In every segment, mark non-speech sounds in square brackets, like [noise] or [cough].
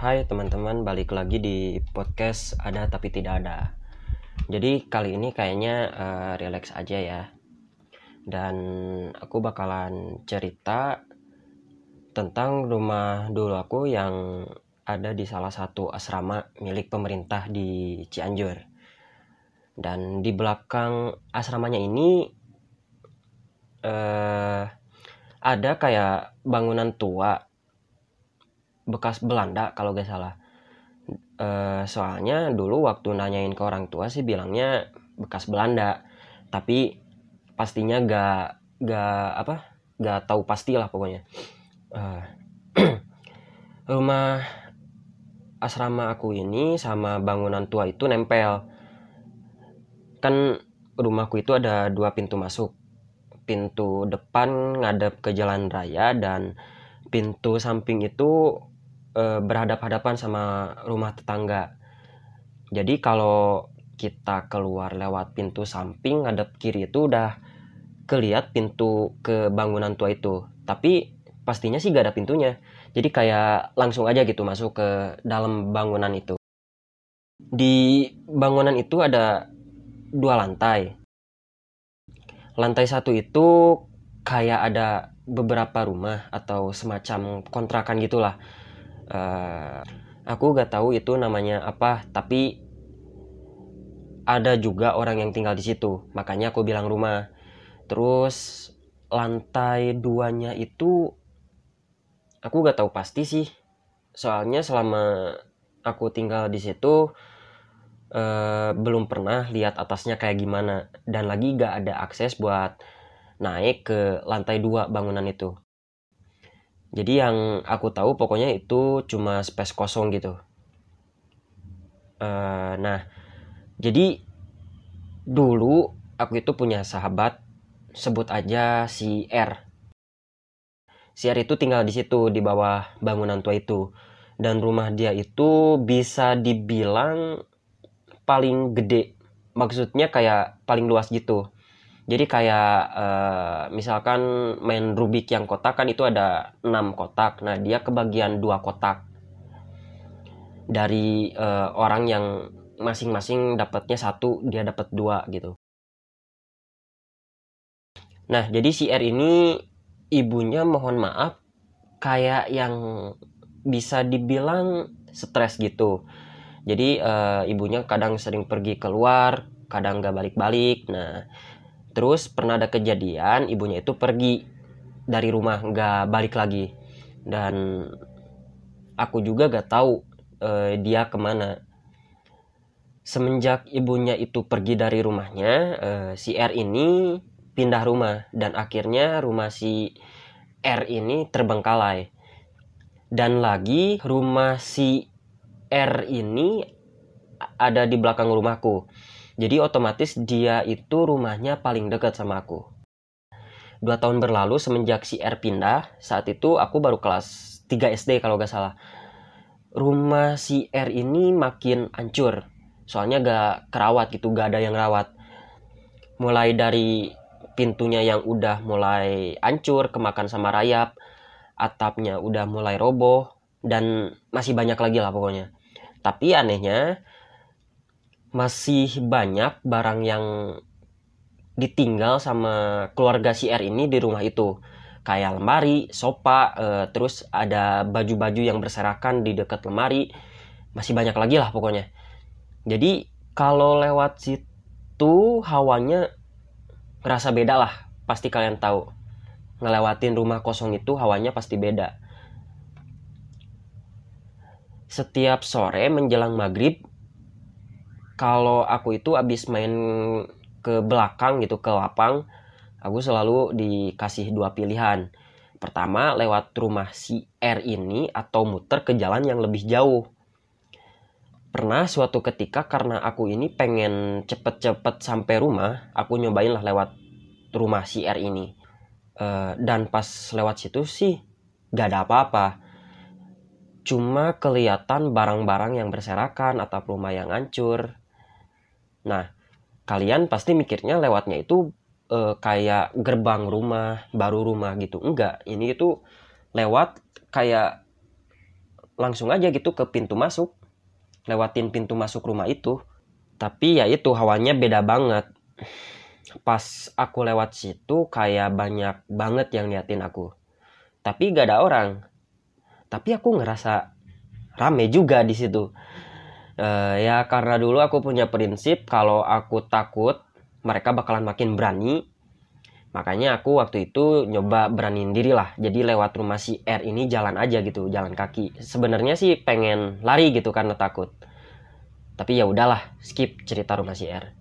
Hai teman-teman, balik lagi di podcast Ada Tapi Tidak Ada. Jadi kali ini kayaknya uh, relax aja ya. Dan aku bakalan cerita tentang rumah dulu aku yang ada di salah satu asrama milik pemerintah di Cianjur. Dan di belakang asramanya ini uh, ada kayak bangunan tua bekas Belanda kalau gak salah. E, soalnya dulu waktu nanyain ke orang tua sih bilangnya bekas Belanda, tapi pastinya gak gak apa gak tahu pasti lah pokoknya. E, [clears throat] rumah asrama aku ini sama bangunan tua itu nempel. Kan rumahku itu ada dua pintu masuk. Pintu depan ngadep ke jalan raya dan pintu samping itu e, berhadap-hadapan sama rumah tetangga. Jadi kalau kita keluar lewat pintu samping ngadep kiri itu udah keliat pintu ke bangunan tua itu. Tapi pastinya sih gak ada pintunya. Jadi kayak langsung aja gitu masuk ke dalam bangunan itu. Di bangunan itu ada dua lantai. Lantai satu itu kayak ada beberapa rumah atau semacam kontrakan gitulah uh, aku gak tahu itu namanya apa tapi ada juga orang yang tinggal di situ. Makanya aku bilang rumah. Terus lantai duanya itu aku gak tahu pasti sih. Soalnya selama aku tinggal di situ uh, belum pernah lihat atasnya kayak gimana. Dan lagi gak ada akses buat naik ke lantai dua bangunan itu jadi yang aku tahu pokoknya itu cuma space kosong gitu. Uh, nah jadi dulu aku itu punya sahabat sebut aja si R. Si R itu tinggal di situ di bawah bangunan tua itu. Dan rumah dia itu bisa dibilang paling gede. Maksudnya kayak paling luas gitu jadi kayak uh, misalkan main Rubik yang kotak kan itu ada 6 kotak. Nah, dia kebagian dua kotak. Dari uh, orang yang masing-masing dapatnya satu, dia dapat dua gitu. Nah, jadi si R ini ibunya mohon maaf kayak yang bisa dibilang stres gitu. Jadi uh, ibunya kadang sering pergi keluar, kadang gak balik-balik. Nah, Terus pernah ada kejadian ibunya itu pergi dari rumah nggak balik lagi dan aku juga gak tahu uh, dia ke mana. Semenjak ibunya itu pergi dari rumahnya, uh, si R ini pindah rumah dan akhirnya rumah si R ini terbengkalai. Dan lagi rumah si R ini ada di belakang rumahku. Jadi otomatis dia itu rumahnya paling dekat sama aku. Dua tahun berlalu semenjak si R pindah, saat itu aku baru kelas 3 SD kalau gak salah. Rumah si R ini makin hancur. Soalnya gak kerawat gitu, gak ada yang rawat. Mulai dari pintunya yang udah mulai hancur, kemakan sama rayap, atapnya udah mulai roboh, dan masih banyak lagi lah pokoknya. Tapi anehnya, masih banyak barang yang ditinggal sama keluarga si R ini di rumah itu kayak lemari, sofa, e, terus ada baju-baju yang berserakan di dekat lemari, masih banyak lagi lah pokoknya. Jadi kalau lewat situ hawanya ngerasa beda lah, pasti kalian tahu. Ngelewatin rumah kosong itu hawanya pasti beda. Setiap sore menjelang maghrib, kalau aku itu abis main ke belakang gitu ke lapang aku selalu dikasih dua pilihan. Pertama lewat rumah si R ini atau muter ke jalan yang lebih jauh. Pernah suatu ketika karena aku ini pengen cepet-cepet sampai rumah aku nyobain lah lewat rumah si R ini. E, dan pas lewat situ sih gak ada apa-apa. Cuma kelihatan barang-barang yang berserakan atau rumah yang hancur Nah, kalian pasti mikirnya lewatnya itu e, kayak gerbang rumah, baru rumah gitu. Enggak, ini itu lewat kayak langsung aja gitu ke pintu masuk. Lewatin pintu masuk rumah itu. Tapi ya itu hawanya beda banget. Pas aku lewat situ kayak banyak banget yang liatin aku. Tapi gak ada orang. Tapi aku ngerasa rame juga di situ uh, ya karena dulu aku punya prinsip kalau aku takut mereka bakalan makin berani. Makanya aku waktu itu nyoba beraniin diri lah. Jadi lewat rumah si R ini jalan aja gitu jalan kaki. Sebenarnya sih pengen lari gitu karena takut. Tapi ya udahlah skip cerita rumah si R.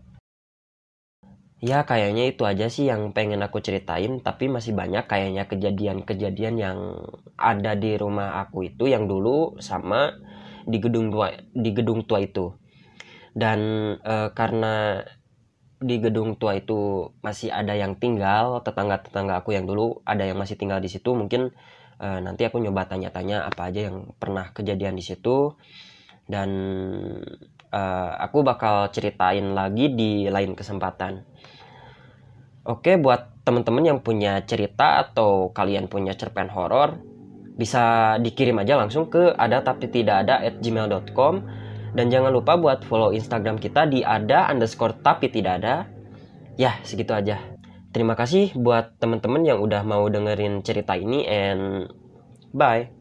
Ya kayaknya itu aja sih yang pengen aku ceritain tapi masih banyak kayaknya kejadian-kejadian yang ada di rumah aku itu yang dulu sama di gedung tua di gedung tua itu dan e, karena di gedung tua itu masih ada yang tinggal tetangga-tetangga aku yang dulu ada yang masih tinggal di situ mungkin e, nanti aku nyoba tanya-tanya apa aja yang pernah kejadian di situ dan e, aku bakal ceritain lagi di lain kesempatan. Oke buat teman-teman yang punya cerita atau kalian punya cerpen horor bisa dikirim aja langsung ke ada tapi tidak ada at gmail.com dan jangan lupa buat follow Instagram kita di ada underscore tapi tidak ada. Ya, segitu aja. Terima kasih buat teman-teman yang udah mau dengerin cerita ini and bye.